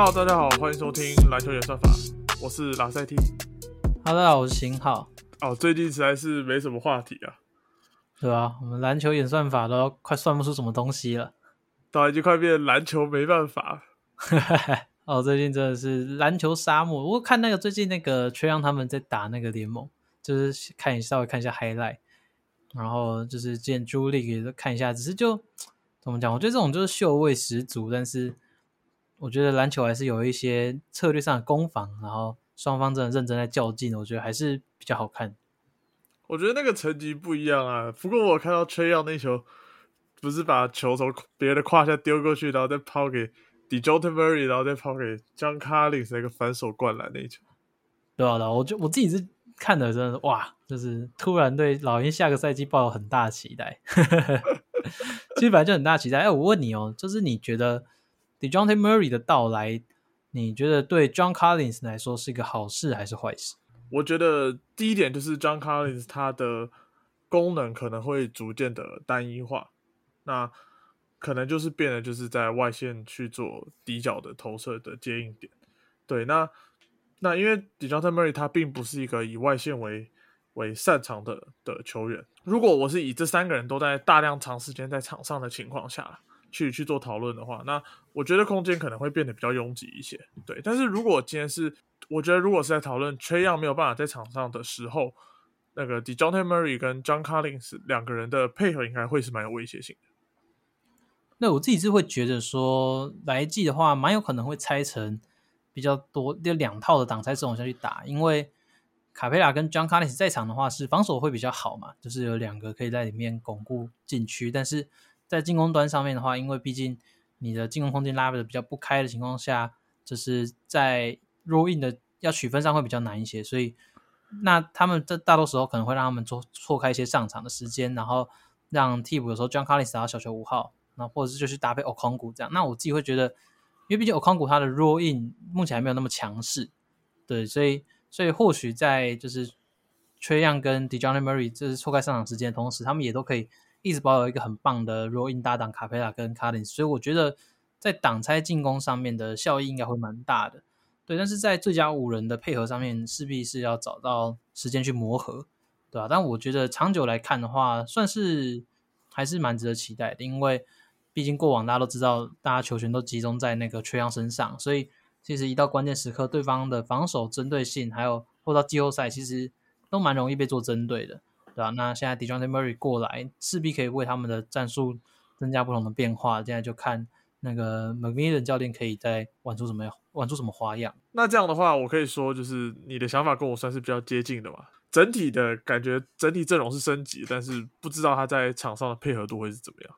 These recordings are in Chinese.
Hello，大家好，欢迎收听篮球演算法，我是拉塞 T。Hello，大家好，我是邢浩，哦，最近实在是没什么话题啊，对吧、我们篮球演算法都快算不出什么东西了。都已经快变篮球没办法。哦，最近真的是篮球沙漠。我看那个最近那个缺让他们在打那个联盟，就是看一稍微看一下 highlight，然后就是之前朱莉也看一下，只是就怎么讲？我觉得这种就是秀味十足，但是我觉得篮球还是有一些策略上的攻防，然后双方真的认真在较劲，我觉得还是比较好看。我觉得那个成绩不一样啊。不过我看到崔耀那球，不是把球从别人的胯下丢过去，然后再抛给 Dejounte Murray，然后再抛给 John Collins 那个反手灌篮那一球。对啊，对啊，我就我自己是看的，真的是哇，就是突然对老鹰下个赛季抱有很大的期待。其实本来就很大期待。哎，我问你哦，就是你觉得 Dejounte Murray 的到来，你觉得对 John Collins 来说是一个好事还是坏事？我觉得第一点就是 John Collins 他的功能可能会逐渐的单一化，那可能就是变得就是在外线去做底角的投射的接应点。对，那那因为 Dejounte Murray 他并不是一个以外线为为擅长的的球员。如果我是以这三个人都在大量长时间在场上的情况下去去做讨论的话，那我觉得空间可能会变得比较拥挤一些。对，但是如果今天是我觉得如果是在讨论缺样没有办法在场上的时候，那个 Dejounte Murray 跟 John Collins 两个人的配合应该会是蛮有威胁性的。那我自己是会觉得说，来季的话，蛮有可能会拆成比较多就两套的挡拆阵容下去打，因为卡佩拉跟 John Collins 在场的话是防守会比较好嘛，就是有两个可以在里面巩固禁区，但是在进攻端上面的话，因为毕竟你的进攻空间拉的比较不开的情况下，就是在 roll in 的要取分上会比较难一些，所以那他们这大多时候可能会让他们错错开一些上场的时间，然后让替补有时候 John Collins 打小球五号。那或者是就去搭配 o 康股这样，那我自己会觉得，因为毕竟 o 康股它的 roll in 目前还没有那么强势，对，所以所以或许在就是缺样跟 Dejounte Murray 这是错开上场时间的同时，他们也都可以一直保有一个很棒的 r o l in 搭档卡佩拉跟 Collins，所以我觉得在挡拆进攻上面的效益应该会蛮大的，对，但是在最佳五人的配合上面，势必是要找到时间去磨合，对吧、但我觉得长久来看的话，算是还是蛮值得期待的，因为。毕竟过往大家都知道，大家球权都集中在那个缺样身上，所以其实一到关键时刻，对方的防守针对性，还有或到季后赛，其实都蛮容易被做针对的，对吧、那现在 Dejounte Murray 过来，势必可以为他们的战术增加不同的变化。现在就看那个 McMillan 教练可以再玩出什么玩出什么花样。那这样的话，我可以说就是你的想法跟我算是比较接近的嘛。整体的感觉，整体阵容是升级，但是不知道他在场上的配合度会是怎么样。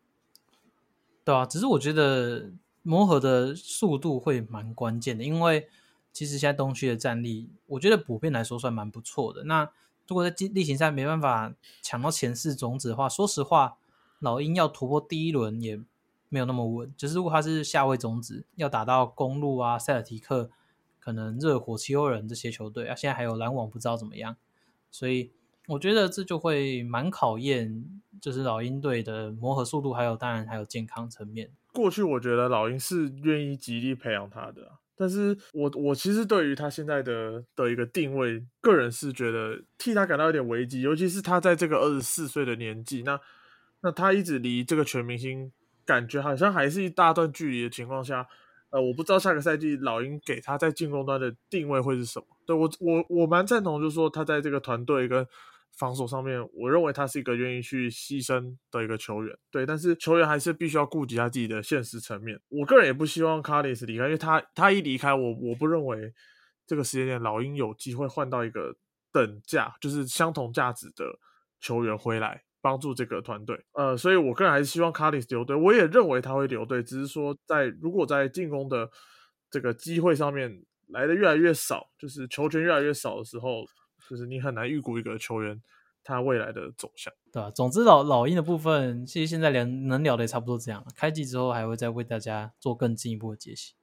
对啊，只是我觉得磨合的速度会蛮关键的，因为其实现在东区的战力，我觉得普遍来说算蛮不错的。那如果在例行赛没办法抢到前四种子的话，说实话，老鹰要突破第一轮也没有那么稳。就是如果他是下位种子，要打到公路啊、塞尔提克、可能热火、七欧人这些球队啊，现在还有篮网不知道怎么样，所以我觉得这就会蛮考验，就是老鹰队的磨合速度，还有当然还有健康层面。过去我觉得老鹰是愿意极力培养他的、但是我我其实对于他现在的的一个定位，个人是觉得替他感到有点危机，尤其是他在这个二十四岁的年纪，那那他一直离这个全明星感觉好像还是一大段距离的情况下，呃，我不知道下个赛季老鹰给他在进攻端的定位会是什么。对我我我蛮赞同，就是说他在这个团队跟防守上面，我认为他是一个愿意去牺牲的一个球员，对，但是球员还是必须要顾及他自己的现实层面。我个人也不希望卡里斯离开，因为他他一离开，我我不认为这个时间点老鹰有机会换到一个等价，就是相同价值的球员回来帮助这个团队。呃，所以我个人还是希望卡里斯留队，我也认为他会留队，只是说在如果在进攻的这个机会上面来的越来越少，就是球权越来越少的时候。就是你很难预估一个球员他未来的走向，对吧、啊？总之老老鹰的部分，其实现在连能聊的也差不多这样了。开季之后还会再为大家做更进一步的解析。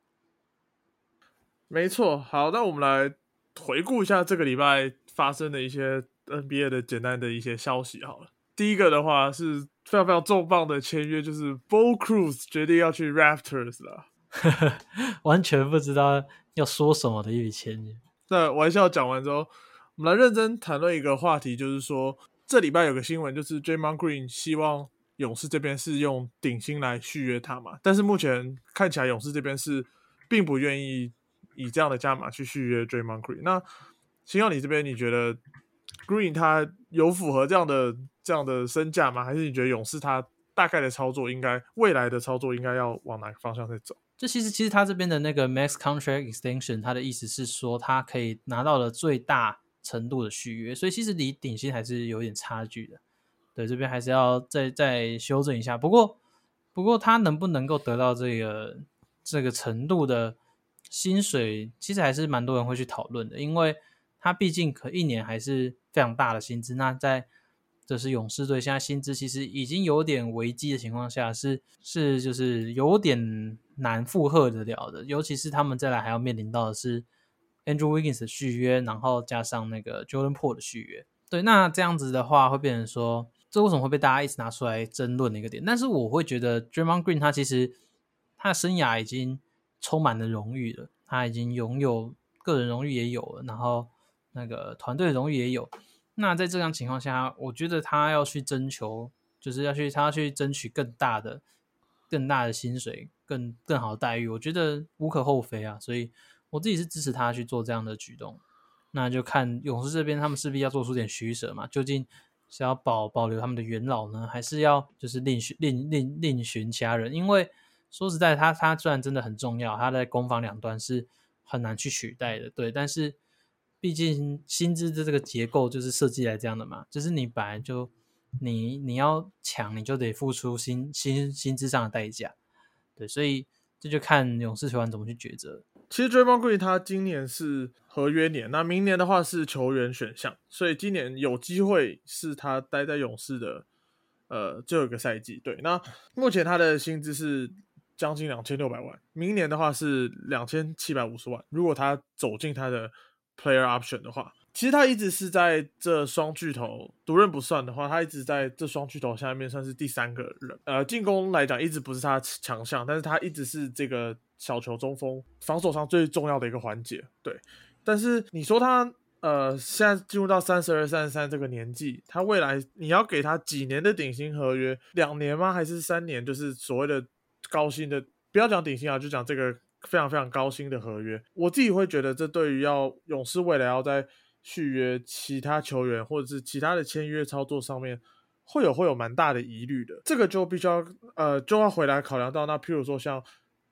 没错，好，那我们来回顾一下这个礼拜发生的一些 NBA 的简单的一些消息好了。第一个的话是非常非常重磅的签约，就是 Bo Cruz 决定要去 Raptors 了。完全不知道要说什么的一笔签约。那玩笑讲完之后，我们来认真谈论一个话题，就是说这礼拜有个新闻，就是 Draymond Green 希望勇士这边是用顶薪来续约他嘛，但是目前看起来勇士这边是并不愿意以这样的价码去续约 Draymond Green。那星耀你这边你觉得 Green 他有符合这样的这样的身价吗？还是你觉得勇士他大概的操作应该未来的操作应该要往哪个方向在走？就其实，其实他这边的那个 max contract extension，他的意思是说，他可以拿到了最大程度的续约，所以其实离顶薪还是有点差距的。对，这边还是要再再修正一下。不过，不过他能不能够得到这个这个程度的薪水，其实还是蛮多人会去讨论的，因为他毕竟可一年还是非常大的薪资。那在这是勇士队现在薪资其实已经有点危机的情况下，是是就是有点难负荷得了的。尤其是他们再来还要面临到的是 Andrew Wiggins 的续约，然后加上那个 Jordan Po 的续约。对，那这样子的话会变成说，这为什么会被大家一直拿出来争论的一个点？但是我会觉得 Draymond Green 他其实他的生涯已经充满了荣誉了，他已经拥有个人荣誉也有了，然后那个团队荣誉也有。那在这样情况下，我觉得他要去征求，就是要去他要去争取更大的、更大的薪水、更更好的待遇，我觉得无可厚非啊。所以我自己是支持他去做这样的举动。那就看勇士这边，他们势必要做出点取舍嘛。究竟是要保保留他们的元老呢，还是要就是另寻另另另寻其他人？因为说实在，他他虽然真的很重要，他在攻防两端是很难去取代的，对，但是。毕竟薪资的这个结构就是设计来这样的嘛，就是你本来就你你要抢，你就得付出薪薪薪资上的代价，对，所以这就看勇士球员怎么去抉择。其实 Draymond Green 他今年是合约年，那明年的话是球员选项，所以今年有机会是他待在勇士的呃最后一个赛季。对，那目前他的薪资是将近两千六百万，明年的话是两千七百五十万。如果他走进他的 Player option 的话，其实他一直是在这双巨头独任不算的话，他一直在这双巨头下面算是第三个人。呃，进攻来讲一直不是他强项，但是他一直是这个小球中锋防守上最重要的一个环节。对，但是你说他呃现在进入到三十二、三十三这个年纪，他未来你要给他几年的顶薪合约？两年吗？还是三年？就是所谓的高薪的，不要讲顶薪啊，就讲这个。非常非常高薪的合约，我自己会觉得这对于要勇士未来要在续约其他球员或者是其他的签约操作上面，会有会有蛮大的疑虑的。这个就必须要呃就要回来考量到，那譬如说像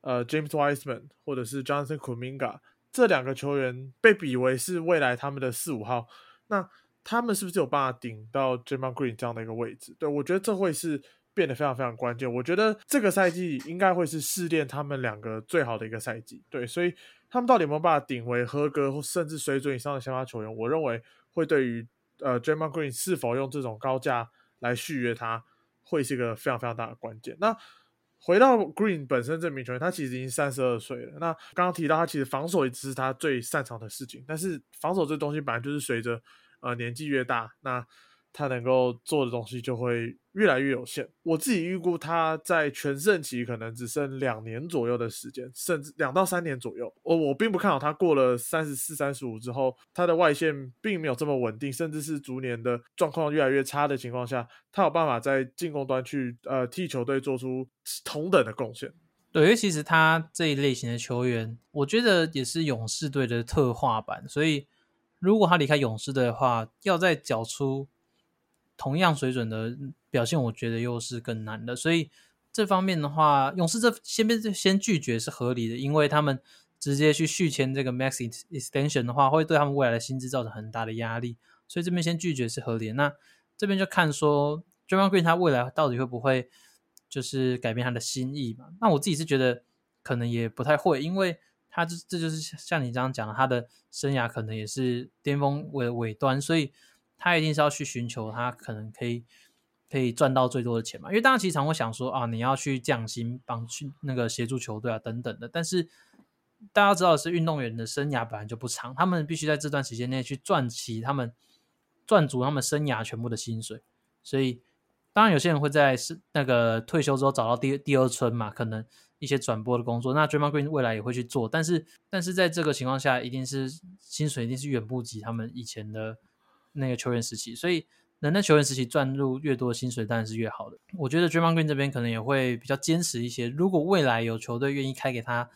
呃 James Wiseman 或者是 Johnson Kuminga 这两个球员被比为是未来他们的四五号，那他们是不是有办法顶到 j a m a Green 这样的一个位置？对我觉得这会是。变得非常非常关键，我觉得这个赛季应该会是试炼他们两个最好的一个赛季。对，所以他们到底有没有办法顶为合格或甚至水准以上的先发球员？我认为会对于呃 j a m a Green 是否用这种高价来续约他，会是一个非常非常大的关键。那回到 Green 本身这名球员，他其实已经三十二岁了。那刚刚提到他其实防守一直是他最擅长的事情，但是防守这东西本来就是随着呃年纪越大，那他能够做的东西就会越来越有限。我自己预估他在全盛期可能只剩两年左右的时间，甚至两到三年左右。我我并不看好他过了三十四、三十五之后，他的外线并没有这么稳定，甚至是逐年的状况越来越差的情况下，他有办法在进攻端去呃替球队做出同等的贡献。对，因为其实他这一类型的球员，我觉得也是勇士队的特化版。所以如果他离开勇士队的话，要再缴出。同样水准的表现，我觉得又是更难的。所以这方面的话，勇士这先边先拒绝是合理的，因为他们直接去续签这个 max extension 的话，会对他们未来的薪资造成很大的压力。所以这边先拒绝是合理的。那这边就看说 j a m a Green 他未来到底会不会就是改变他的心意嘛？那我自己是觉得可能也不太会，因为他这这就是像你这样讲的，他的生涯可能也是巅峰尾尾端，所以。他一定是要去寻求他可能可以可以赚到最多的钱嘛？因为大家其实常会想说啊，你要去降薪帮去那个协助球队啊等等的。但是大家知道是，运动员的生涯本来就不长，他们必须在这段时间内去赚齐他们赚足他们生涯全部的薪水。所以当然有些人会在是那个退休之后找到第第二春嘛，可能一些转播的工作。那 Dream Green 未来也会去做，但是但是在这个情况下，一定是薪水一定是远不及他们以前的那个球员时期，所以能在球员时期赚入越多薪水，当然是越好的。我觉得 Draymond Green 这边可能也会比较坚持一些，如果未来有球队愿意开给他。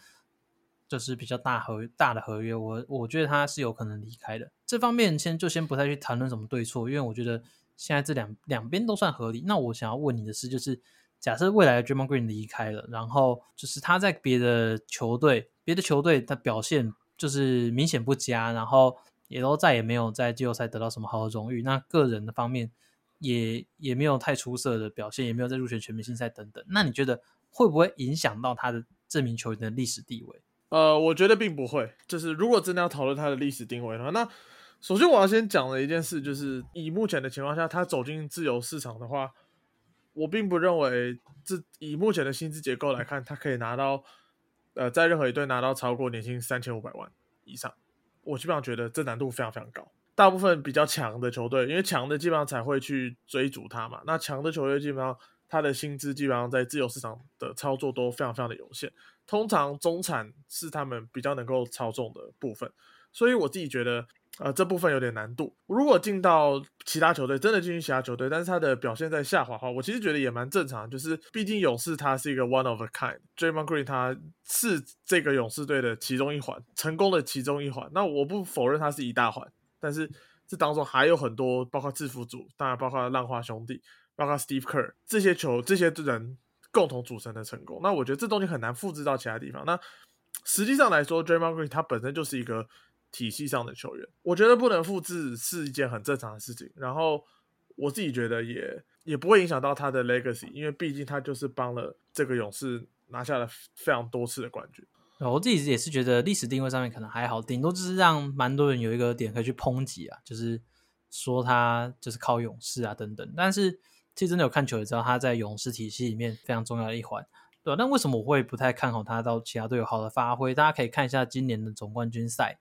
就是比较大合大的合约，我我觉得他是有可能离开的。这方面先就先不太去谈论什么对错，因为我觉得现在这两两边都算合理。那我想要问你的是，就是假设未来的 Draymond Green 离开了，然后就是他在别的球队，别的球队他表现就是明显不佳，然后也都再也没有在季后赛得到什么好的荣誉，那个人的方面也也没有太出色的表现，也没有在入选全明星赛等等。那你觉得会不会影响到他的这名球员的历史地位？呃，我觉得并不会。就是如果真的要讨论他的历史定位的话，那首先我要先讲的一件事，就是以目前的情况下，他走进自由市场的话，我并不认为这以目前的薪资结构来看，他可以拿到呃，在任何一队拿到超过年薪三千五百万以上。我基本上觉得这难度非常非常高。大部分比较强的球队，因为强的基本上才会去追逐他嘛。那强的球队基本上他的薪资基本上在自由市场的操作都非常非常的有限。通常中产是他们比较能够操纵的部分，所以我自己觉得，呃，这部分有点难度。如果进到其他球队，真的进去其他球队，但是他的表现在下滑的话，我其实觉得也蛮正常。就是毕竟勇士他是一个 one of a kind，Draymond Green 他是这个勇士队的其中一环，成功的其中一环。那我不否认他是一大环，但是这当中还有很多，包括制服组，当然包括浪花兄弟，包括 Steve Kerr 这些球这些人。共同组成的成功，那我觉得这东西很难复制到其他地方。那实际上来说，Draymond Green 他本身就是一个体系上的球员，我觉得不能复制是一件很正常的事情。然后我自己觉得也也不会影响到他的 legacy，因为毕竟他就是帮了这个勇士拿下了非常多次的冠军。我自己也是觉得历史定位上面可能还好，顶多就是让蛮多人有一个点可以去抨击啊，就是说他就是靠勇士啊等等，但是。其实真的有看球也知道他在勇士体系里面非常重要的一环，对吧？但为什么我会不太看好他到其他队有好的发挥？大家可以看一下今年的总冠军赛，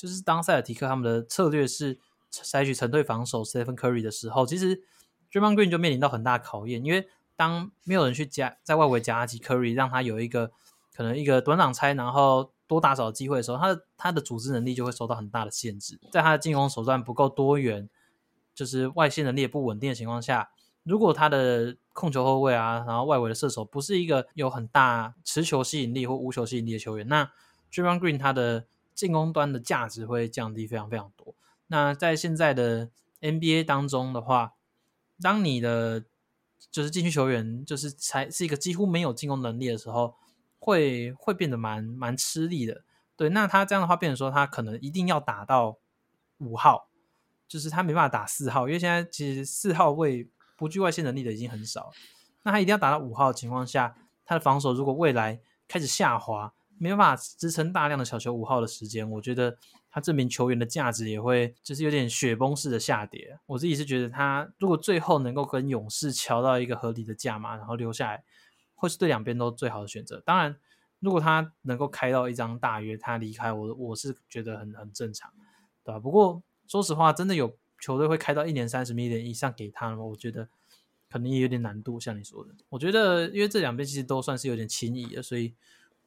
就是当塞尔提克他们的策略是采取成队防守 Stephen Curry 的时候，其实 Draymond Green 就面临到很大考验，因为当没有人去加在外围夹击 Curry，让他有一个可能一个短挡拆，然后多打扫的机会的时候，他的他的组织能力就会受到很大的限制，在他的进攻手段不够多元，就是外线能力也不稳定的情况下。如果他的控球后卫啊，然后外围的射手不是一个有很大持球吸引力或无球吸引力的球员，那 Draymond Green 他的进攻端的价值会降低非常非常多。那在现在的 NBA 当中的话，当你的就是禁区球员就是才是一个几乎没有进攻能力的时候，会会变得蛮蛮吃力的。对，那他这样的话，变成说他可能一定要打到五号，就是他没办法打四号，因为现在其实四号位。不具外线能力的已经很少，那他一定要打到五号的情况下，他的防守如果未来开始下滑，没办法支撑大量的小球五号的时间，我觉得他这名球员的价值也会就是有点雪崩式的下跌。我自己是觉得他如果最后能够跟勇士瞧到一个合理的价码，然后留下来，会是对两边都最好的选择。当然，如果他能够开到一张大约，他离开我，我是觉得很很正常，对吧？不过说实话，真的有。球队会开到一年三十 million 以上给他吗？我觉得可能也有点难度。像你说的，我觉得因为这两边其实都算是有点轻易的，所以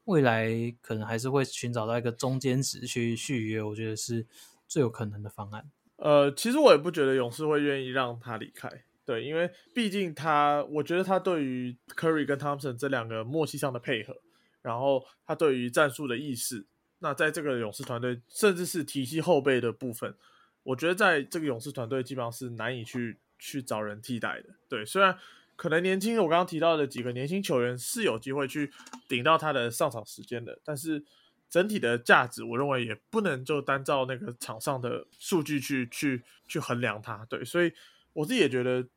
未来可能还是会寻找到一个中间值去续约。我觉得是最有可能的方案。呃，其实我也不觉得勇士会愿意让他离开，对，因为毕竟他，我觉得他对于 Curry 跟 Thompson 这两个默契上的配合，然后他对于战术的意识，那在这个勇士团队，甚至是体系后备的部分。我觉得在这个勇士团队基本上是难以去去找人替代的。对，虽然可能年轻，我刚刚提到的几个年轻球员是有机会去顶到他的上场时间的，但是整体的价值，我认为也不能就单照那个场上的数据去去去衡量他。对，所以我自己也觉得，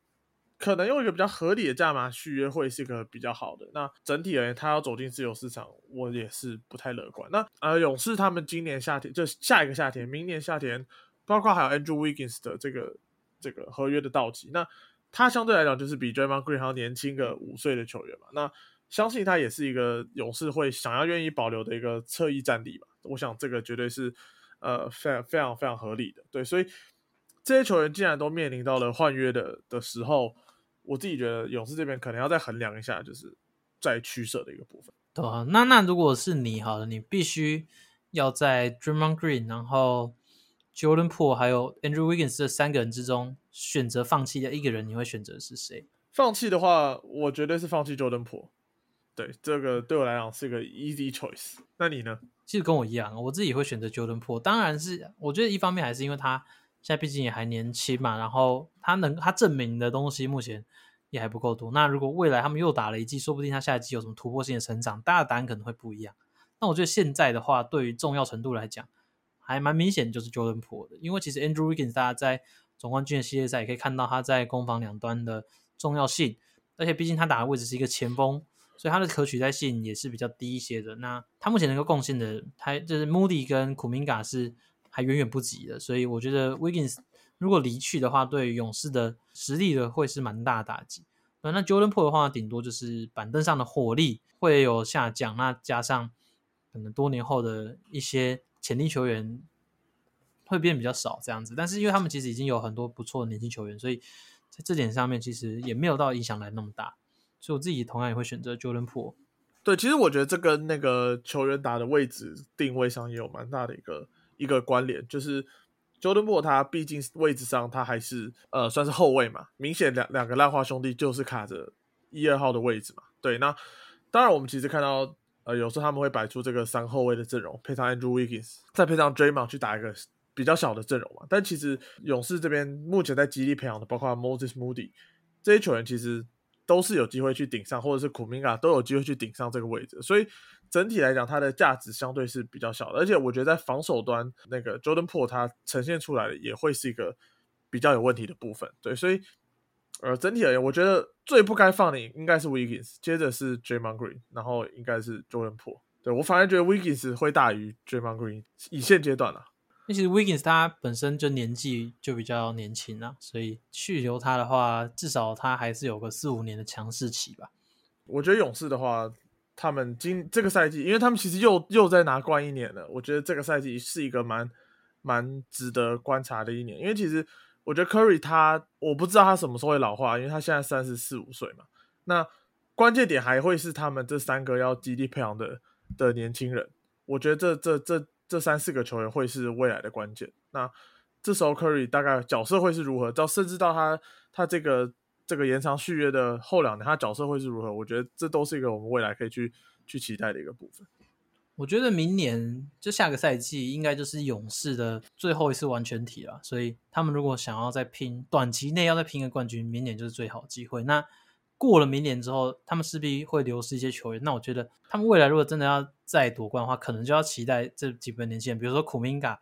可能用一个比较合理的价码续约会是一个比较好的。那整体而言，他要走进自由市场，我也是不太乐观。那呃，勇士他们今年夏天就下一个夏天，明年夏天。包括还有 Andrew Wiggins 的这个这个合约的到期，那他相对来讲就是比 Draymond Green 还要年轻个五岁的球员嘛，那相信他也是一个勇士会想要愿意保留的一个侧翼战力吧。我想这个绝对是呃非常非常非常合理的。对，所以这些球员既然都面临到了换约的的时候，我自己觉得勇士这边可能要再衡量一下，就是在取舍的一个部分。对啊，那那如果是你好了，你必须要在 Draymond Green，然后 Jordan Po 还有 Andrew Wiggins 这三个人之中选择放弃的一个人，你会选择是谁？放弃的话，我绝对是放弃 Jordan Po。对，这个对我来讲是个 easy choice。那你呢？其实跟我一样，我自己会选择 Jordan Po。当然是，我觉得一方面还是因为他现在毕竟也还年轻嘛，然后他能他证明的东西目前。也还不够多。那如果未来他们又打了一季，说不定他下一季有什么突破性的成长，大家的答案可能会不一样。那我觉得现在的话，对于重要程度来讲，还蛮明显就是 Jordan Po 的，因为其实 Andrew Wiggins 大家在总冠军的系列赛也可以看到他在攻防两端的重要性，而且毕竟他打的位置是一个前锋，所以他的可取代性也是比较低一些的。那他目前能够贡献的，还就是 Moody 跟库明嘎是还远远不及的，所以我觉得 Wiggins。如果离去的话，对勇士的实力的会是蛮大打击。那 Jordan Po 的话，顶多就是板凳上的火力会有下降。那加上可能多年后的一些潜力球员会变比较少这样子。但是因为他们其实已经有很多不错的年轻球员，所以在这点上面其实也没有到影响来那么大。所以我自己同样也会选择 Jordan Po。对，其实我觉得这跟那个球员打的位置定位上也有蛮大的一个一个关联，就是。Jordan Po 他毕竟位置上他还是呃算是后卫嘛，明显两两个烂花兄弟就是卡着一二号的位置嘛。对，那当然我们其实看到呃有时候他们会摆出这个三后卫的阵容，配上 Andrew Wiggins，再配上 Draymond 去打一个比较小的阵容嘛。但其实勇士这边目前在极力培养的，包括 Moses Moody 这些球员，其实都是有机会去顶上，或者是 Kuminga 都有机会去顶上这个位置，所以。整体来讲，它的价值相对是比较小的，而且我觉得在防守端，那个 Jordan Po 它呈现出来的也会是一个比较有问题的部分。对，所以呃，整体而言，我觉得最不该放的应该是 Wiggins，接着是 Draymond Green，然后应该是 Jordan Po。对我反而觉得 Wiggins 会大于 Draymond Green，以现阶段啊。那其实 Wiggins 他本身就年纪就比较年轻啊，所以去留他的话，至少他还是有个四五年的强势期吧。我觉得勇士的话。他们今这个赛季，因为他们其实又又在拿冠一年了，我觉得这个赛季是一个蛮蛮值得观察的一年。因为其实我觉得 Curry 他，我不知道他什么时候会老化，因为他现在三十四五岁嘛。那关键点还会是他们这三个要极力培养的的年轻人，我觉得这这这这三四个球员会是未来的关键。那这时候 Curry 大概角色会是如何？到甚至到他他这个。这个延长续约的后两年，他角色会是如何？我觉得这都是一个我们未来可以去去期待的一个部分。我觉得明年就下个赛季应该就是勇士的最后一次完全体了，所以他们如果想要再拼短期内要再拼个冠军，明年就是最好机会。那过了明年之后，他们势必会流失一些球员。那我觉得他们未来如果真的要再夺冠的话，可能就要期待这几个年轻人，比如说库明嘎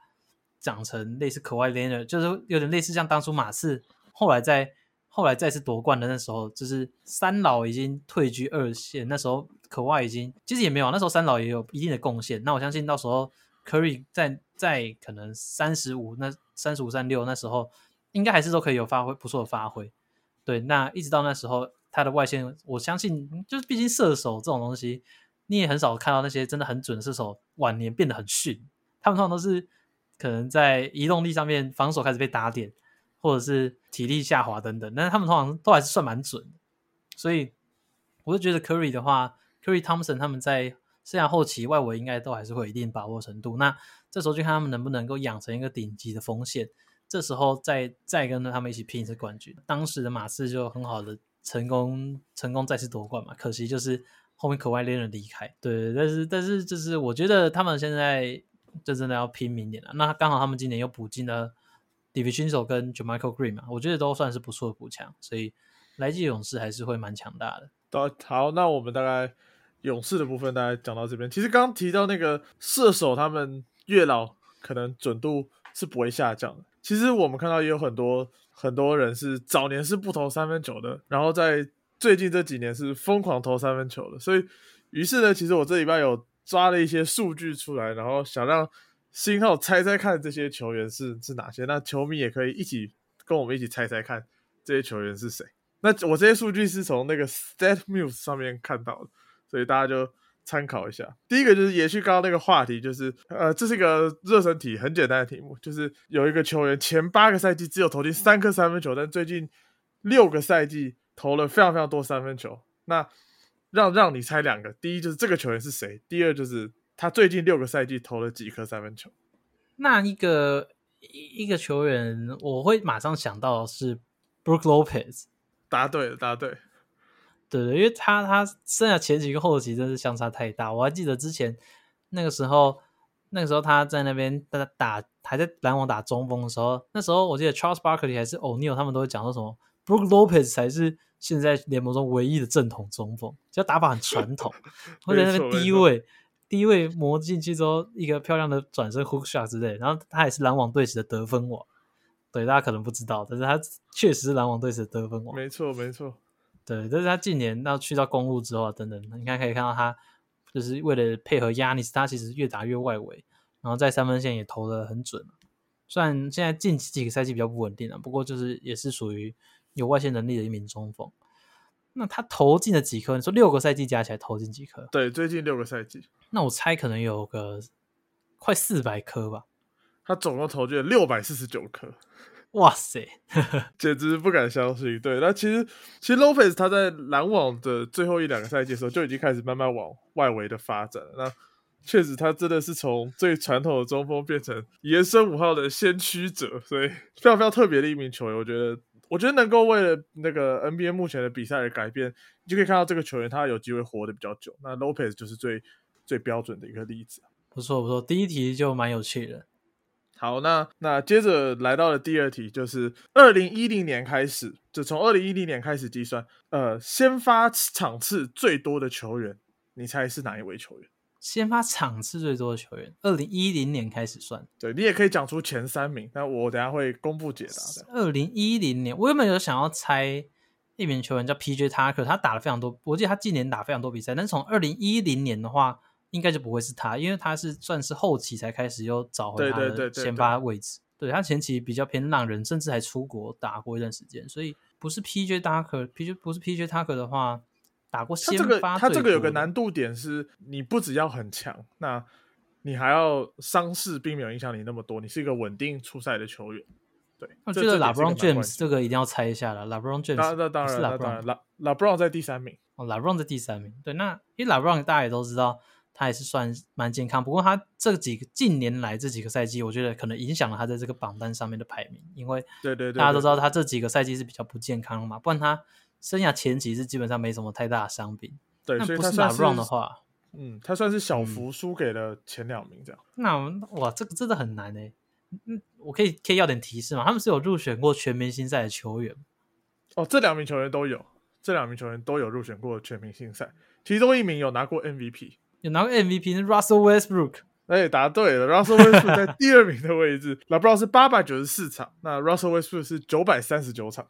长成类似可外 Leonard，就是有点类似像当初马刺后来在。后来再次夺冠的那时候，就是三老已经退居二线。那时候可外已经其实也没有，那时候三老也有一定的贡献。那我相信到时候 Curry 在在可能三十五那三十五三六那时候，应该还是都可以有发挥不错的发挥。对，那一直到那时候他的外线，我相信就是毕竟射手这种东西，你也很少看到那些真的很准的射手晚年变得很逊。他们通常都是可能在移动力上面防守开始被打点。或者是体力下滑等等，但是他们通常都还是算蛮准的，所以我就觉得 Curry 的话，Curry Thompson 他们在生涯后期外围应该都还是会有一定把握程度。那这时候就看他们能不能够养成一个顶级的锋线，这时候再再跟着他们一起拼一次冠军。当时的马刺就很好的成功成功再次夺冠嘛，可惜就是后面可外恋人离开。对，但是但是就是我觉得他们现在就真的要拼明年了。那刚好他们今年又补进了。D i v i s i o n 跟 Jamichael Green 嘛，我觉得都算是不错的补强，所以来季勇士还是会蛮强大的。好，那我们大概勇士的部分大概讲到这边。其实刚刚提到那个射手，他们越老可能准度是不会下降的。其实我们看到也有很多很多人是早年是不投三分球的，然后在最近这几年是疯狂投三分球的。所以于是呢，其实我这礼拜有抓了一些数据出来，然后想让。星号猜猜看这些球员是是哪些？那球迷也可以一起跟我们一起猜猜看这些球员是谁。那我这些数据是从那个 StatMuse 上面看到的，所以大家就参考一下。第一个就是延续刚刚那个话题，就是呃，这是一个热身题，很简单的题目，就是有一个球员前八个赛季只有投进三颗三分球，但最近六个赛季投了非常非常多三分球。那让让你猜两个，第一就是这个球员是谁，第二就是他最近六个赛季投了几颗三分球。那一个一个球员，我会马上想到是 Brook Lopez。答对了，答对。对对，因为他他剩下前几个后期真是相差太大。我还记得之前那个时候，那个时候他在那边打打还在篮网打中锋的时候，那时候我记得 Charles Barkley 还是 O'Neal 他们都会讲说什么 Brook Lopez 才是现在联盟中唯一的正统中锋，就打法很传统，会在那边低位低位磨进去之后一个漂亮的转身 hook shot 之类，然后他也是篮网队史的得分王。对，大家可能不知道，但是他确实是篮网队史的得分王。没错，没错。对，但是他近年到去到公路之后等等，你看可以看到他就是为了配合亚尼斯，他其实越打越外围，然后在三分线也投的很准。虽然现在近几个赛季比较不稳定了，不过就是也是属于有外线能力的一名中锋。那他投进了几颗？你说六个赛季加起来投进几颗？对，最近六个赛季。那我猜可能有个快四百颗吧。他总共投进了六百四十九颗。哇塞，简直不敢相信！对，那其实其实 Lopez 他在篮网的最后一两个赛季的时候就已经开始慢慢往外围的发展了。那确实，他真的是从最传统的中锋变成延伸五号的先驱者，所以非常非常特别的一名球员。我觉得，我觉得能够为了那个 NBA 目前的比赛而改变，你就可以看到这个球员他有机会活得比较久。那 Lopez 就是最最标准的一个例子。不错不错，第一题就蛮有趣的。好，那那接着来到了第二题，就是二零一零年开始，就从二零一零年开始计算，呃，先发场次最多的球员，你猜是哪一位球员？先发场次最多的球员，二零一零年开始算，对你也可以讲出前三名，那我等下会公布解答的。二零一零年，我原本有想要猜一名球员叫 P.J. Tucker，他打了非常多，我记得他近年打非常多比赛，但是从二零一零年的话。应该就不会是他，因为他是算是后期才开始又找回他的先发位置。对他前期比较偏浪人，甚至还出国打过一段时间，所以不是 P.J. Tucker，P.J. 不是 P.J. Tucker 的话，打过先发。他这个有个难度点是，你不只要很强，那你还要伤势并没有影响你那么多，你是一个稳定出赛的球员。对，我觉得 LeBron James 这个一定要猜一下了。LeBron James，那当然，那当然，Le LeBron 在第三名。哦，LeBron 在第三名。对，那因为 LeBron 大家也都知道。他也是算蛮健康，不过他这几个近年来这几个赛季，我觉得可能影响了他在这个榜单上面的排名，因为对对对，大家都知道他这几个赛季是比较不健康嘛，不然他生涯前期是基本上没什么太大的伤病。对，所以他算是 LeBron 的话，嗯，他算是小幅输给了前两名这样。那哇，这个真的很难哎，嗯，我可以可以要点提示吗？他们是有入选过全明星赛的球员？哦，这两名球员都有，这两名球员都有入选过全明星赛，其中一名有拿过 MVP。有拿过 MVP 是 Russell Westbrook，哎，答对了，Russell Westbrook 在第二名的位置。那不知道是八百九十四场，那 Russell Westbrook 是九百三十九场，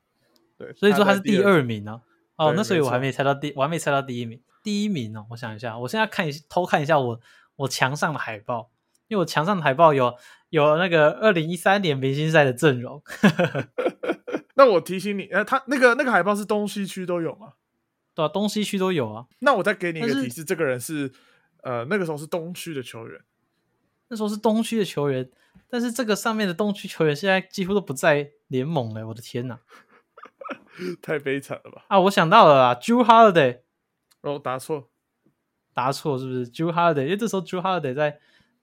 对，所以说他是第二名呢。哦，那所以我还没猜到第，我还没猜到第一名。第一名哦，我想一下，我现在看一偷看一下我我墙上的海报，因为我墙上的海报有有那个二零一三年明星赛的阵容。那我提醒你，呃，他那个那个海报是东西区都有吗？对啊，东西区都有啊。那我再给你一个提示，这个人是。呃，那个时候是东区的球员，那时候是东区的球员，但是这个上面的东区球员现在几乎都不在联盟了，我的天哪，太悲惨了吧！啊，我想到了啦，Jew Holiday，哦，答错，答错是不是？Jew Holiday，因为这时候 Jew Holiday 在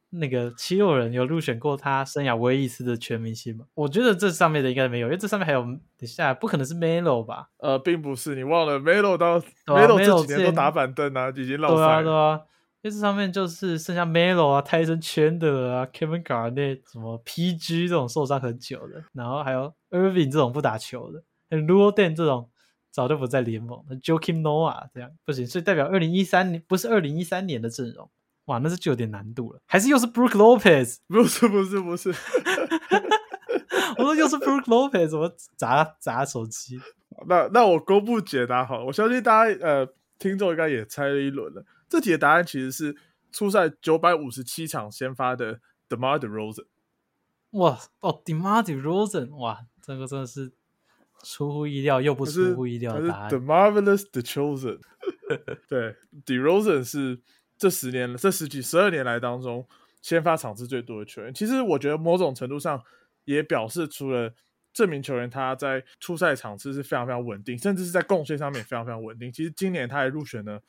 那个七六人有入选过他生涯唯一一次的全明星嘛？我觉得这上面的应该没有，因为这上面还有，等下不可能是 Melo 吧？呃，并不是，你忘了 Melo 到 Melo 这几年都打板凳啊，已经老对啊，对啊。因为这上面就是剩下 Melo 啊、泰森圈的啊、Kevin Garnett 什么 PG 这种受伤很久的，然后还有 Irving 这种不打球的，Luol Den 这种早就不在联盟，Joakim Noah 这样不行，所以代表二零一三年不是二零一三年的阵容，哇，那是就有点难度了。还是又是 Brook Lopez？不是不是不是，我说又是 Brook Lopez，怎么砸砸手机。那那我公布解答好了，我相信大家呃听众应该也猜了一轮了。这题的答案其实是出赛九百五十七场先发的 Demar Derozan。哇哦，Demar Derozan，哇，这个真的是出乎意料又不出乎意料的答案。The marvelous, the chosen。对，Derozan 是这十年、这十几、十二年来当中先发场次最多的球员。其实我觉得某种程度上也表示出了这名球员他在出赛场次是非常非常稳定，甚至是在贡献上面也非常非常稳定。其实今年他还入选了。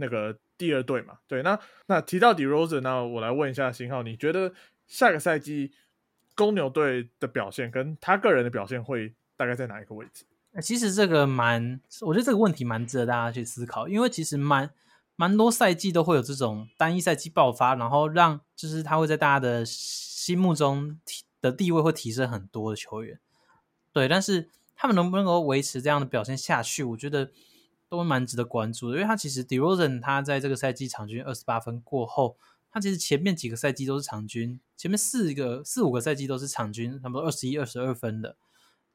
那个第二队嘛。对，那那提到 DeRozan，那我来问一下新浩，你觉得下个赛季公牛队的表现跟他个人的表现会大概在哪一个位置？其实这个蛮，我觉得这个问题蛮值得大家去思考，因为其实蛮蛮多赛季都会有这种单一赛季爆发，然后让就是他会在大家的心目中的地位会提升很多的球员。对，但是他们能不能够维持这样的表现下去，我觉得都蛮值得关注的。因为他其实 DeRozan 他在这个赛季场均二十八分过后，他其实前面几个赛季都是场均，前面四个四五个赛季都是场均差不多二十一、二十二分的。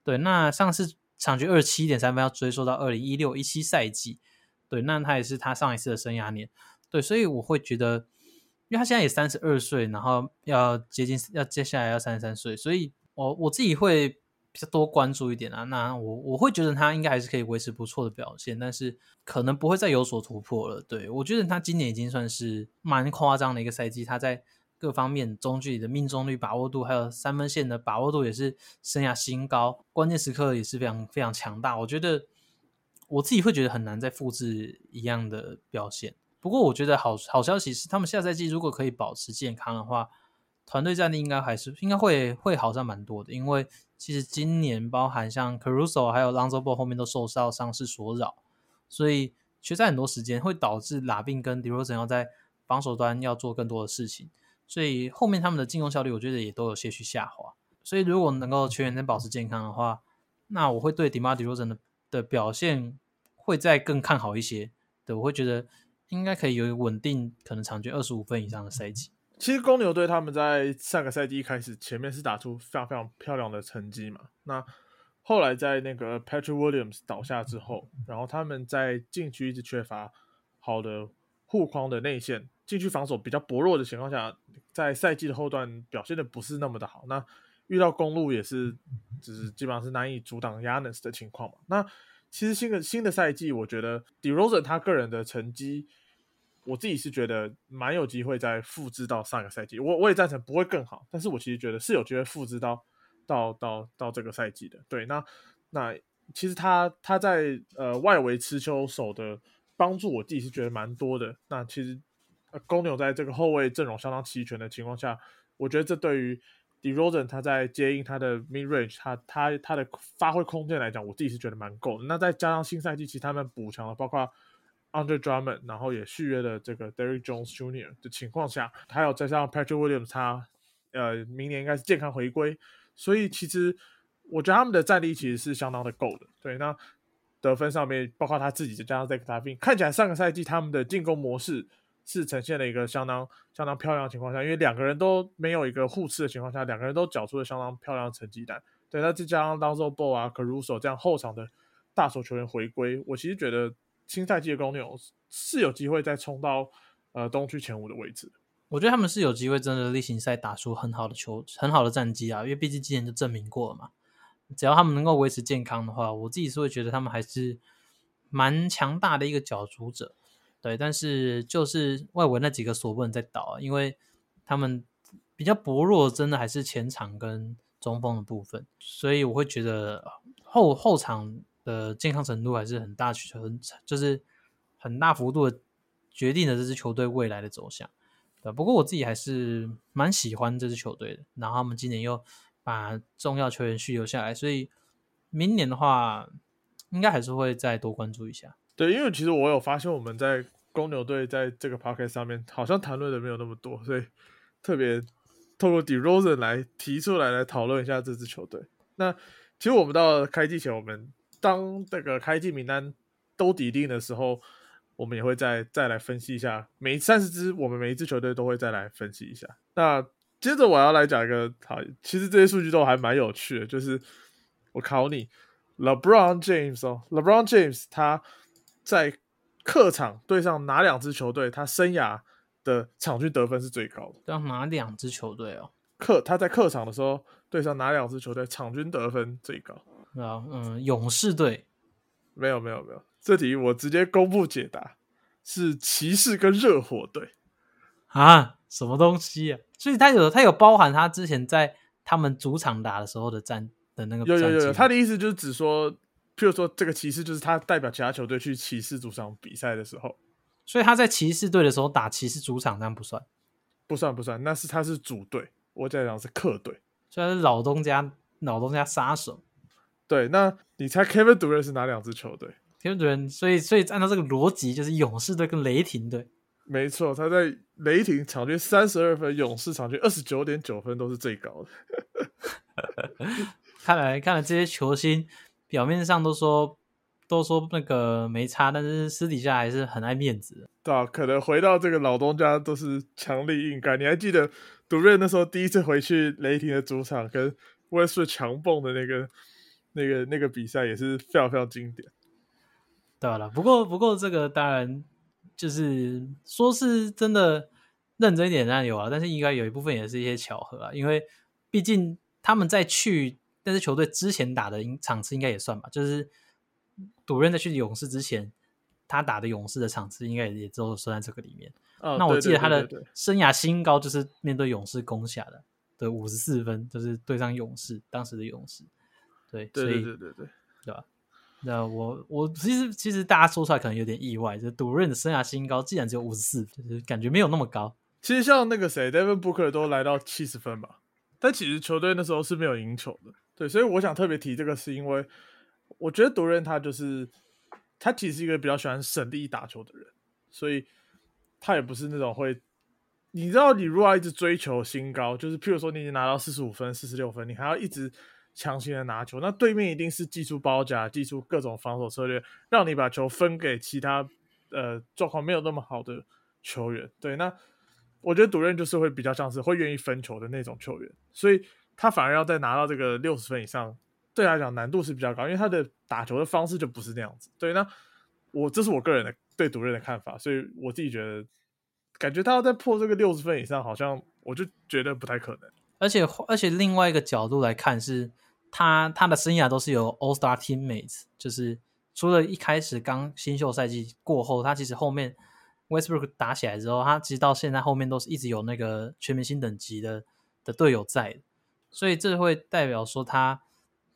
对，那上次场均二十七点三分，要追溯到二零一六一七赛季。对，那他也是他上一次的生涯年。对，所以我会觉得，因为他现在也三十二岁，然后要接近要接下来要三十三岁，所以我我自己会比较多关注一点啊。那我我会觉得他应该还是可以维持不错的表现，但是可能不会再有所突破了。对我觉得他今年已经算是蛮夸张的一个赛季，他在。各方面中距离的命中率把握度，还有三分线的把握度也是生涯新高，关键时刻也是非常非常强大。我觉得我自己会觉得很难再复制一样的表现。不过我觉得好好消息是，他们下赛季如果可以保持健康的话，团队战力应该还是应该会会好上蛮多的。因为其实今年包含像 Caruso 还有 Lonzo Ball 后面都受到伤势所扰，所以缺赛很多时间，会导致拉宾跟 DeRozan 要在防守端要做更多的事情。所以后面他们的进攻效率，我觉得也都有些许下滑。所以如果能够全员能保持健康的话，那我会对 Demar Derozan 的的表现会再更看好一些。对我会觉得应该可以有稳定，可能场均二十五分以上的赛季。其实公牛队他们在上个赛季一开始前面是打出非常非常漂亮的成绩嘛。那后来在那个 Patrick Williams 倒下之后，然后他们在禁区一直缺乏好的护框的内线。禁区防守比较薄弱的情况下，在赛季的后段表现的不是那么的好。那遇到公路也是，只是基本上是难以阻挡 Yanis 的情况嘛。那其实新的新的赛季，我觉得 DeRozan 他个人的成绩，我自己是觉得蛮有机会再复制到上个赛季。我我也赞成不会更好，但是我其实觉得是有机会复制到到到到这个赛季的。对，那那其实他他在呃外围持球手的帮助，我自己是觉得蛮多的。那其实。公牛在这个后卫阵容相当齐全的情况下，我觉得这对于 DeRozan 他在接应他的 mid range，他他他的发挥空间来讲，我自己是觉得蛮够的。那再加上新赛季其实他们补强了，包括 Under Drummond，然后也续约了这个 Derrick Jones Jr. 的情况下，还有再加上 Patrick Williams，他呃明年应该是健康回归，所以其实我觉得他们的战力其实是相当的够的。对，那得分上面，包括他自己再加上 Zach Lavine，看起来上个赛季他们的进攻模式。是呈现了一个相当相当漂亮的情况下，因为两个人都没有一个互斥的情况下，两个人都缴出了相当漂亮的成绩单。对，那再加上 Lonzo 啊，Caruso 这样后场的大手球员回归，我其实觉得新赛季的公牛是有机会再冲到呃东区前五的位置。我觉得他们是有机会真的例行赛打出很好的球、很好的战绩啊，因为毕竟今年就证明过了嘛。只要他们能够维持健康的话，我自己是会觉得他们还是蛮强大的一个角逐者。对，但是就是外围那几个锁不能再倒啊，因为他们比较薄弱，真的还是前场跟中锋的部分，所以我会觉得后后场的健康程度还是很大，很就是很大幅度的决定了这支球队未来的走向。对，不过我自己还是蛮喜欢这支球队的，然后他们今年又把重要球员续留下来，所以明年的话，应该还是会再多关注一下。对，因为其实我有发现，我们在公牛队在这个 p o c k e t 上面好像谈论的没有那么多，所以特别透过 DeRozan 来提出来来讨论一下这支球队。那其实我们到开季前，我们当这个开季名单都底定的时候，我们也会再再来分析一下每三十支，我们每一支球队都会再来分析一下。那接着我要来讲一个，好，其实这些数据都还蛮有趣的，就是我考你，LeBron James 哦，LeBron James 他。在客场对上哪两支球队，他生涯的场均得分是最高的？对哪两支球队哦？客他在客场的时候对上哪两支球队，场均得分最高？啊，嗯，勇士队。没有，没有，没有。这题我直接公布解答，是骑士跟热火队。啊，什么东西啊？所以他有他有包含他之前在他们主场打的时候的战的那个。有有有，他的意思就是只说。譬如说，这个骑士就是他代表其他球队去骑士主场比赛的时候，所以他在骑士队的时候打骑士主场，这样不算，不算不算，那是他是主队，我在讲是客队，虽然是老东家老东家杀手。对，那你猜 Kevin Durant 是哪两支球队？Kevin Durant，所以所以按照这个逻辑，就是勇士队跟雷霆队。没错，他在雷霆场均三十二分，勇士场均二十九点九分都是最高的。看来看来这些球星表面上都说都说那个没差，但是私底下还是很爱面子的。对啊，可能回到这个老东家都是强力硬干。你还记得杜瑞那时候第一次回去雷霆的主场跟威斯强蹦的那个、那个、那个比赛也是非常非常经典。对了，不过不过这个当然就是说是真的认真一点当然有啊，但是应该有一部分也是一些巧合啊，因为毕竟他们在去那支球队之前打的场次应该也算吧，就是赌任在去勇士之前，他打的勇士的场次应该也都算在这个里面。哦、那我记得他的对对对对生涯新高就是面对勇士攻下的的五十四分，就是对上勇士当时的勇士。对，对所以对对对对对吧？那我我其实其实大家说出来可能有点意外，就是赌任的生涯新高竟然只有五十四，就是感觉没有那么高。其实像那个谁，Devin Booker 都来到七十分吧，但其实球队那时候是没有赢球的。对，所以我想特别提这个，是因为我觉得独任他就是他其实是一个比较喜欢省力打球的人，所以他也不是那种会，你知道，你如果一直追求新高，就是譬如说你已经拿到四十五分、四十六分，你还要一直强行的拿球，那对面一定是技术包夹、技术各种防守策略，让你把球分给其他呃状况没有那么好的球员。对，那我觉得独任就是会比较像是会愿意分球的那种球员，所以他反而要再拿到这个六十分以上，对他来讲难度是比较高，因为他的打球的方式就不是那样子。对，那我这是我个人的对独任的看法，所以我自己觉得，感觉他要再破这个六十分以上，好像我就觉得不太可能。而且而且另外一个角度来看是，他他的生涯都是有 All Star Teammates，就是除了一开始刚新秀赛季过后，他其实后面 Westbrook 打起来之后，他其实到现在后面都是一直有那个全明星等级的的队友在，所以这会代表说他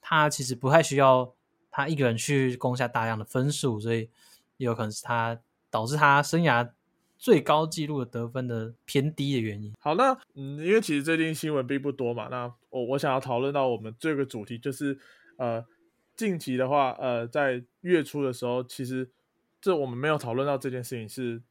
他其实不太需要他一个人去攻下大量的分数，所以有可能是他导致他生涯最高纪录的得分的偏低的原因。好，那嗯，因为其实最近新闻并不多嘛，那我我想要讨论到我们这个主题，就是呃，近期的话，呃，在月初的时候，其实这我们没有讨论到这件事情是，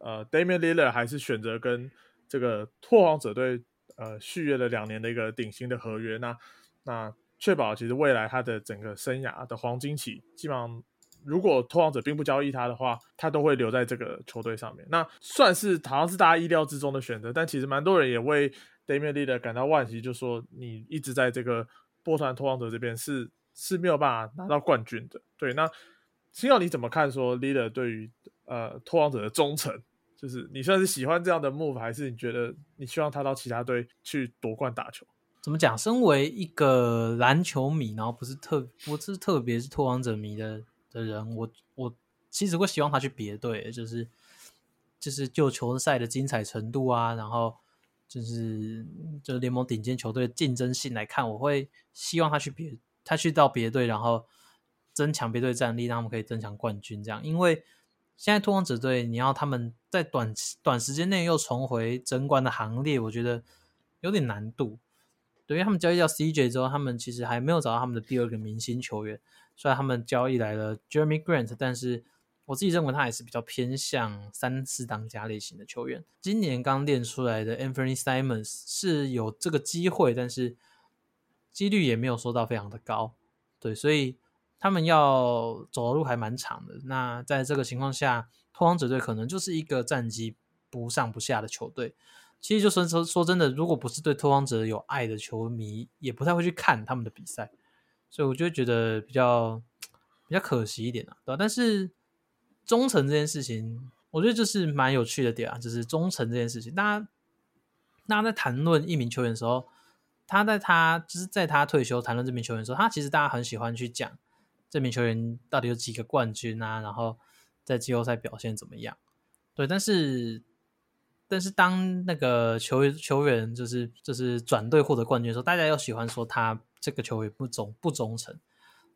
呃，Damian Lillard 还是选择跟这个拓荒者队呃续约了两年的一个顶薪的合约，那那确保其实未来他的整个生涯的黄金期，基本上如果拓荒者并不交易他的话，他都会留在这个球队上面。那算是好像是大家意料之中的选择，但其实蛮多人也为 Damian Lillard 感到惋惜，就说你一直在这个波团拓荒者这边是是没有办法拿到冠军的。对，那星耀你怎么看说 Lillard 对于呃拓荒者的忠诚？就是你算是喜欢这样的 move，还是你觉得你希望他到其他队去夺冠打球？怎么讲？身为一个篮球迷，然后不是特不是特别是拓荒者迷的的人，我我其实会希望他去别队，就是就是就球赛的精彩程度啊，然后就是就是联盟顶尖球队的竞争性来看，我会希望他去别他去到别队，然后增强别队战力，让他们可以增强冠军。这样，因为现在拓荒者队你要他们在短短时间内又重回争冠的行列，我觉得有点难度。对，因为他们交易掉 CJ 之后，他们其实还没有找到他们的第二个明星球员。虽然他们交易来了 Jeremy Grant，但是我自己认为他还是比较偏向三四当家类型的球员。今年刚练出来的 Anthony Simons 是有这个机会，但是几率也没有说到非常的高。对，所以他们要走的路还蛮长的。那在这个情况下，拓荒者队可能就是一个战绩不上不下的球队。其实就说说说真的，如果不是对拓荒者有爱的球迷，也不太会去看他们的比赛，所以我就觉得比较比较可惜一点啊，对吧？但是忠诚这件事情，我觉得就是蛮有趣的点啊，就是忠诚这件事情。大家大家在谈论一名球员的时候，他在他就是在他退休谈论这名球员的时候，他其实大家很喜欢去讲这名球员到底有几个冠军啊，然后在季后赛表现怎么样，对，但是。但是当那个球球员就是就是转队获得冠军的时候，大家又喜欢说他这个球员不忠不忠诚，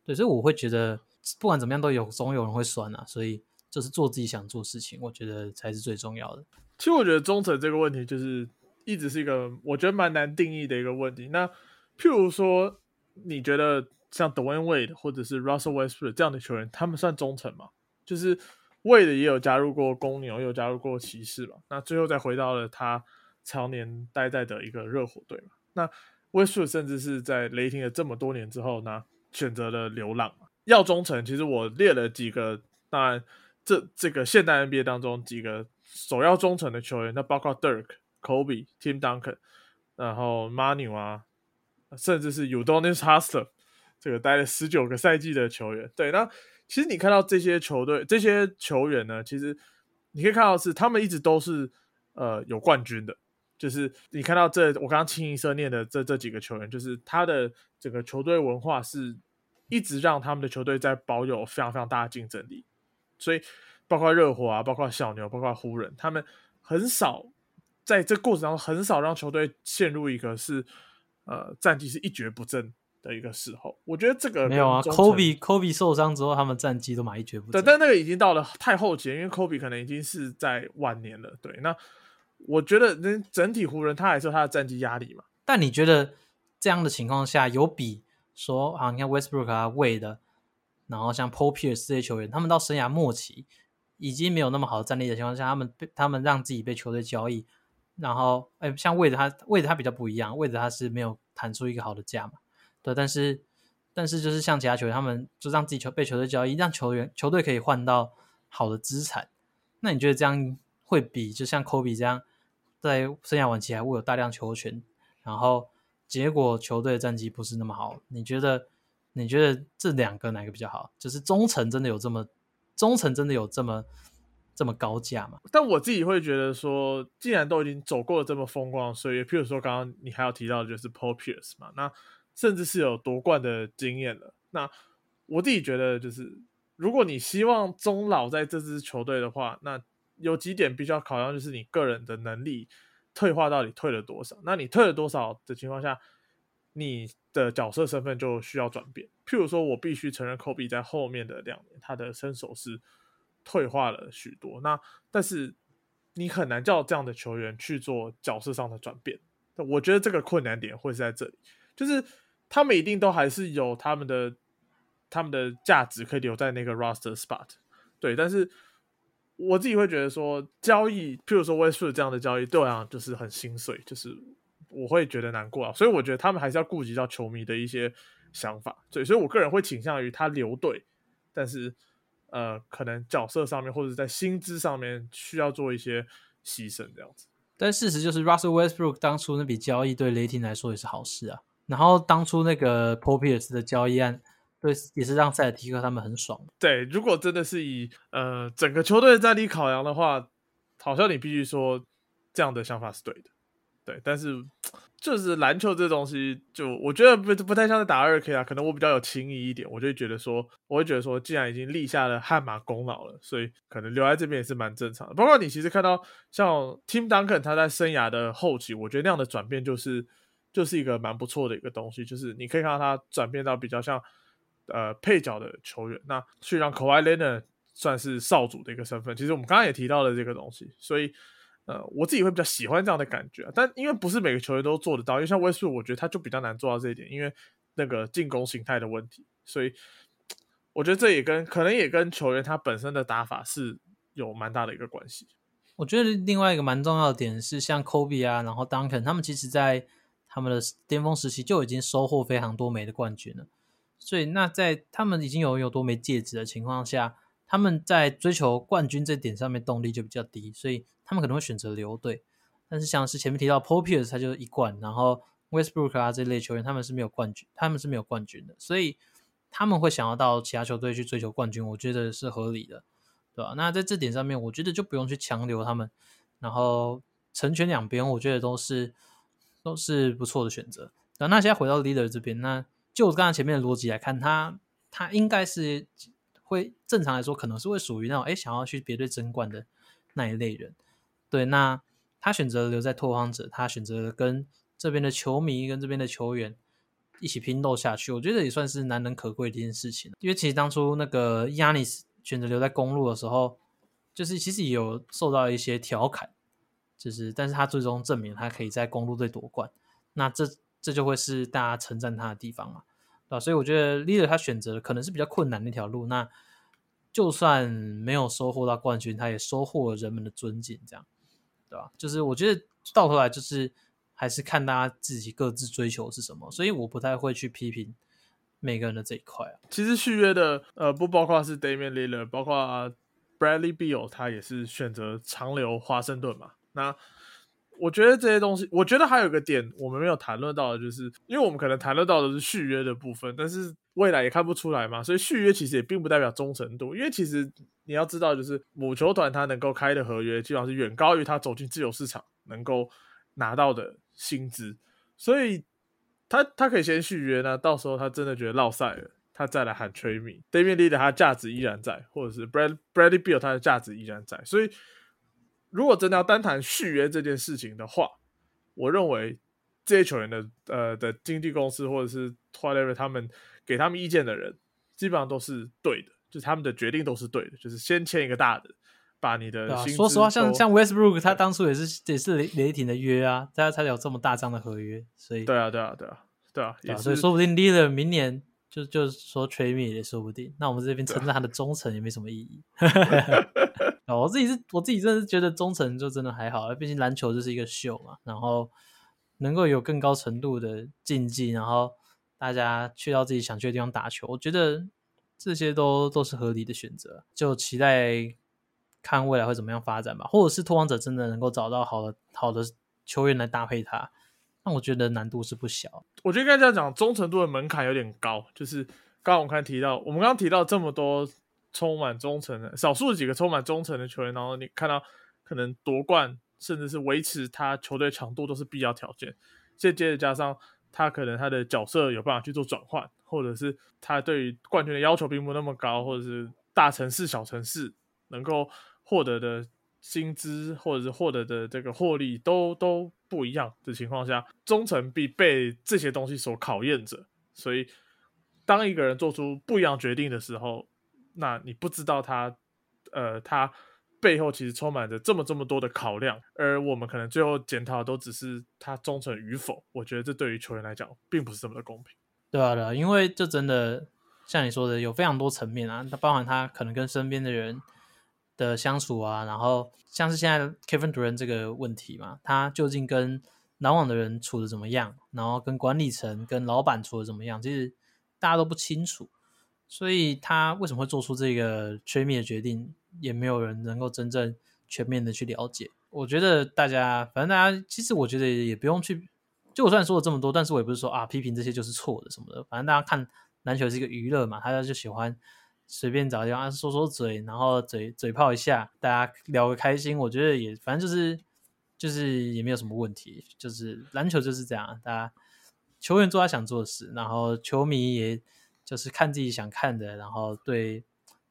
对，所以我会觉得不管怎么样都有总有人会酸啊，所以就是做自己想做事情，我觉得才是最重要的。其实我觉得忠诚这个问题，就是一直是一个我觉得蛮难定义的一个问题。那譬如说，你觉得像 Dwayne Wade 或者是 Russell Westbrook 这样的球员，他们算忠诚吗？就是 Wade 也有加入过公牛，也有加入过骑士嘛。那最后再回到了他常年待在的一个热火队嘛。那 Westbrook 甚至是在雷霆的这么多年之后呢，选择了流浪嘛。要忠诚，其实我列了几个，当然这这个现代 NBA 当中几个。首要忠诚的球员，那包括 Dirk、Kobe、Tim Duncan，然后 Manu 啊，甚至是 Udonis h a s t e r 这个待了十九个赛季的球员。对，那其实你看到这些球队、这些球员呢，其实你可以看到是他们一直都是呃有冠军的。就是你看到这我刚刚清一色念的这这几个球员，就是他的整个球队文化是一直让他们的球队在保有非常非常大的竞争力，所以。包括热火啊，包括小牛，包括湖人，他们很少在这过程当中很少让球队陷入一个是呃战绩是一蹶不振的一个时候。我觉得这个没有啊，Kobe Kobe 受伤之后，他们战绩都蛮一蹶不振。对，但那个已经到了太后期，因为 Kobe 可能已经是在晚年了。对，那我觉得那整体湖人他还是有他的战绩压力嘛。但你觉得这样的情况下，有比说啊，你看 Westbrook 啊、Wade，然后像 Paul Pierce 这些球员，他们到生涯末期。已经没有那么好的战力的情况下，他们被他们让自己被球队交易，然后哎，像魏德他魏德他比较不一样，魏德他是没有谈出一个好的价嘛，对，但是但是就是像其他球员，他们就让自己球被球队交易，让球员球队可以换到好的资产，那你觉得这样会比就像科比这样在生涯晚期还会有大量球权，然后结果球队的战绩不是那么好，你觉得你觉得这两个哪个比较好？就是忠诚真的有这么？忠诚真的有这么这么高价吗？但我自己会觉得说，既然都已经走过了这么风光岁月，譬如说刚刚你还要提到的就是 Paul Pierce 嘛，那甚至是有夺冠的经验了。那我自己觉得就是，如果你希望终老在这支球队的话，那有几点必须要考量，就是你个人的能力退化到底退了多少？那你退了多少的情况下，你的角色身份就需要转变。譬如说，我必须承认，Kobe 在后面的两年，他的身手是退化了许多。那但是你很难叫这样的球员去做角色上的转变。我觉得这个困难点会是在这里，就是他们一定都还是有他们的他们的价值可以留在那个 roster spot。对，但是我自己会觉得说，交易，譬如说 Westbrook 这样的交易，对我来讲就是很心碎，就是我会觉得难过啊。所以我觉得他们还是要顾及到球迷的一些。想法，对，所以我个人会倾向于他留队，但是呃，可能角色上面或者在薪资上面需要做一些牺牲这样子。但事实就是 Russell Westbrook 当初那笔交易对雷霆来说也是好事啊。然后当初那个 popiers 的交易案，对，也是让塞尔提克他们很爽。对，如果真的是以呃整个球队的战力考量的话，好像你必须说这样的想法是对的。对，但是。就是篮球这东西，就我觉得不不太像是打二 K 啊，可能我比较有情谊一点，我就觉得说，我会觉得说，既然已经立下了汗马功劳了，所以可能留在这边也是蛮正常的。包括你其实看到像 Tim Duncan 他在生涯的后期，我觉得那样的转变就是就是一个蛮不错的一个东西，就是你可以看到他转变到比较像呃配角的球员，那去让 Kawhi l e n a 算是少主的一个身份。其实我们刚刚也提到了这个东西，所以。呃，我自己会比较喜欢这样的感觉，但因为不是每个球员都做得到，因为像威斯，我觉得他就比较难做到这一点，因为那个进攻形态的问题，所以我觉得这也跟可能也跟球员他本身的打法是有蛮大的一个关系。我觉得另外一个蛮重要的点是，像 Kobe 啊，然后 Duncan 他们其实在他们的巅峰时期就已经收获非常多枚的冠军了，所以那在他们已经有有多枚戒指的情况下，他们在追求冠军这点上面动力就比较低，所以。他们可能会选择留队，但是像是前面提到 Paul Pierce，他就是一冠，然后 Westbrook 啊这类球员，他们是没有冠军，他们是没有冠军的，所以他们会想要到其他球队去追求冠军，我觉得是合理的，对吧？那在这点上面，我觉得就不用去强留他们，然后成全两边，我觉得都是都是不错的选择。那那现在回到 Leader 这边，那就我刚才前面的逻辑来看，他他应该是会正常来说，可能是会属于那种哎想要去别队争冠的那一类人。对，那他选择留在拓荒者，他选择跟这边的球迷、跟这边的球员一起拼斗下去，我觉得也算是难能可贵的一件事情。因为其实当初那个亚尼斯选择留在公路的时候，就是其实也有受到一些调侃，就是但是他最终证明他可以在公路队夺冠，那这这就会是大家称赞他的地方嘛，对吧？所以我觉得 leader 他选择的可能是比较困难那条路，那就算没有收获到冠军，他也收获了人们的尊敬，这样，对吧？就是我觉得到头来就是还是看大家自己各自追求是什么，所以我不太会去批评。每个人的这一块啊，其实续约的呃不包括是 Damian Lillard，包括 Bradley Beal，他也是选择长留华盛顿嘛。那我觉得这些东西，我觉得还有一个点我们没有谈论到的，就是因为我们可能谈论到的是续约的部分，但是未来也看不出来嘛，所以续约其实也并不代表忠诚度，因为其实你要知道，就是母球团他能够开的合约，基本上是远高于他走进自由市场能够拿到的薪资，所以。他他可以先续约呢，到时候他真的觉得落赛了，他再来喊吹米。Damian l e a d 他价值依然在，或者是 Brad Bradley Beal 他的价值依然在。所以，如果真的要单谈续约这件事情的话，我认为这些球员的呃的经纪公司或者是 whatever 他们给他们意见的人，基本上都是对的，就是他们的决定都是对的，就是先签一个大的。把你的说实话，像像 Westbrook，他当初也是也是雷雷霆的约啊，大家才有这么大张的合约，所以对啊对啊对啊对啊，也所以说不定 Leader 明年就就是说 trade me 也说不定，那我们这边称赞他的忠诚也没什么意义。我自己是我自己真的是觉得忠诚就真的还好，毕竟篮球就是一个秀嘛，然后能够有更高程度的竞技，然后大家去到自己想去的地方打球，我觉得这些都都是合理的选择，就期待。看未来会怎么样发展吧，或者是托王者真的能够找到好的好的球员来搭配他，那我觉得难度是不小。我觉得应该这样讲，忠诚度的门槛有点高。就是刚刚我们看提到，我们刚刚提到这么多充满忠诚的少数几个充满忠诚的球员，然后你看到可能夺冠，甚至是维持他球队强度都是必要条件。再接着加上他可能他的角色有办法去做转换，或者是他对于冠军的要求并不那么高，或者是大城市小城市能够。获得的薪资或者是获得的这个获利都都不一样的情况下，忠诚必被这些东西所考验着。所以，当一个人做出不一样决定的时候，那你不知道他，呃，他背后其实充满着这么这么多的考量，而我们可能最后检讨都只是他忠诚与否。我觉得这对于球员来讲，并不是这么的公平。对啊，对啊，因为这真的像你说的，有非常多层面啊，它包含他可能跟身边的人。的相处啊，然后像是现在 Kevin Durant 这个问题嘛，他究竟跟篮网的人处的怎么样？然后跟管理层、跟老板处的怎么样？其实大家都不清楚，所以他为什么会做出这个全面的决定，也没有人能够真正全面的去了解。我觉得大家，反正大家其实我觉得也不用去，就我虽然说了这么多，但是我也不是说啊批评这些就是错的什么的。反正大家看篮球是一个娱乐嘛，大家就喜欢。随便找地方啊说说嘴，然后嘴嘴炮一下，大家聊个开心，我觉得也反正就是就是也没有什么问题，就是篮球就是这样，大家球员做他想做的事，然后球迷也就是看自己想看的，然后对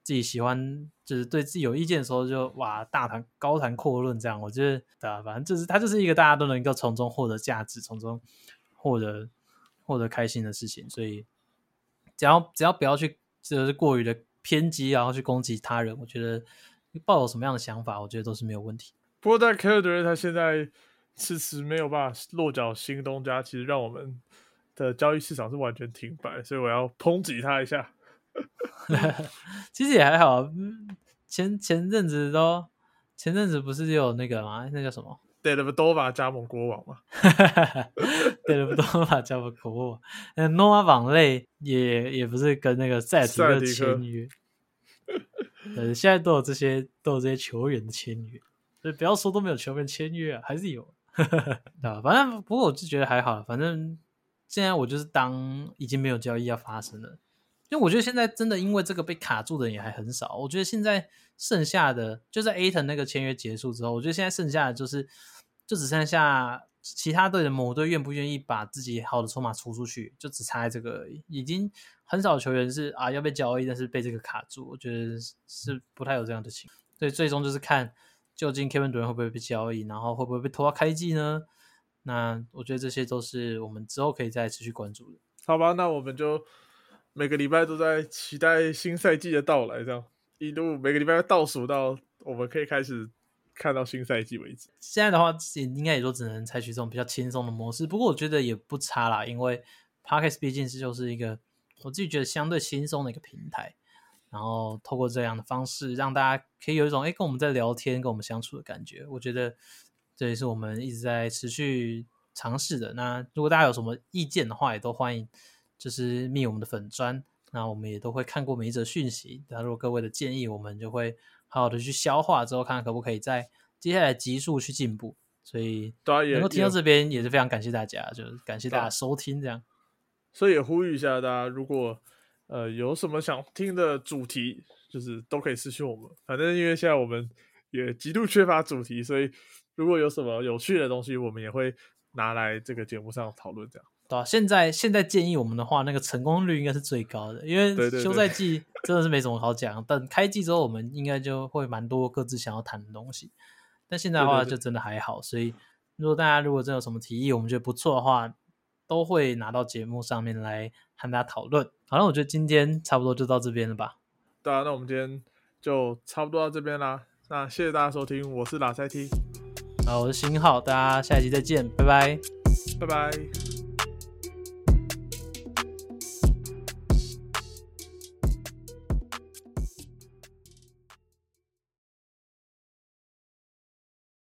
自己喜欢就是对自己有意见的时候就哇大谈高谈阔论这样，我觉得对吧？反正就是他就是一个大家都能够从中获得价值，从中获得获得开心的事情，所以只要只要不要去就是过于的。偏激，然后去攻击他人，我觉得抱有什么样的想法，我觉得都是没有问题。不过，在凯尔德瑞他现在迟迟没有办法落脚新东家，其实让我们的交易市场是完全停摆，所以我要抨击他一下。其实也还好，前前阵子都前阵子不是有那个吗？那叫什么？德勒布多瓦加盟国王嘛？德勒布多瓦加盟国王，那诺瓦网内也也不是跟那个塞提克签约，呃，现在都有这些都有这些球员的签约，所以不要说都没有球员签约啊，还是有，啊，反正不过我就觉得还好，反正现在我就是当已经没有交易要发生了。因为我觉得现在真的因为这个被卡住的人也还很少。我觉得现在剩下的就在 A 腾那个签约结束之后，我觉得现在剩下的就是就只剩下其他队的某队愿不愿意把自己好的筹码出出去，就只差这个而已。已经很少球员是啊要被交易，但是被这个卡住。我觉得是不太有这样的情况。所以最终就是看究竟 Kevin 会不会被交易，然后会不会被拖到开季呢？那我觉得这些都是我们之后可以再持续关注的。好吧，那我们就。每个礼拜都在期待新赛季的到来，这样一路每个礼拜倒数到我们可以开始看到新赛季为止。现在的话，也应该也都只能采取这种比较轻松的模式。不过我觉得也不差啦，因为 Podcast 毕竟是就是一个我自己觉得相对轻松的一个平台。然后透过这样的方式，让大家可以有一种哎跟我们在聊天、跟我们相处的感觉。我觉得这也是我们一直在持续尝试的。那如果大家有什么意见的话，也都欢迎就是密我们的粉砖。那我们也都会看过每一则讯息。那如果各位的建议，我们就会好好的去消化，之后看看可不可以在接下来急速去进步。所以能够听到这边也是非常感谢大家，就是感谢大家收听这样。所以也呼吁一下大家，如果呃，有什么想听的主题，就是都可以私信我们。反正因为现在我们也极度缺乏主题，所以如果有什么有趣的东西，我们也会拿来这个节目上讨论。这样对吧？现在现在建议我们的话，那个成功率应该是最高的，因为休赛季真的是没什么好讲。等开季之后，我们应该就会蛮多各自想要谈的东西。但现在的话，就真的还好。所以，如果大家如果真有什么提议，我们觉得不错的话，都会拿到节目上面来和大家讨论。好了，我觉得今天差不多就到这边了吧。对啊，那我们今天就差不多到这边啦。那谢谢大家收听，我是拉塞 T，好，我是新浩，大家下一集再见，拜拜，拜拜。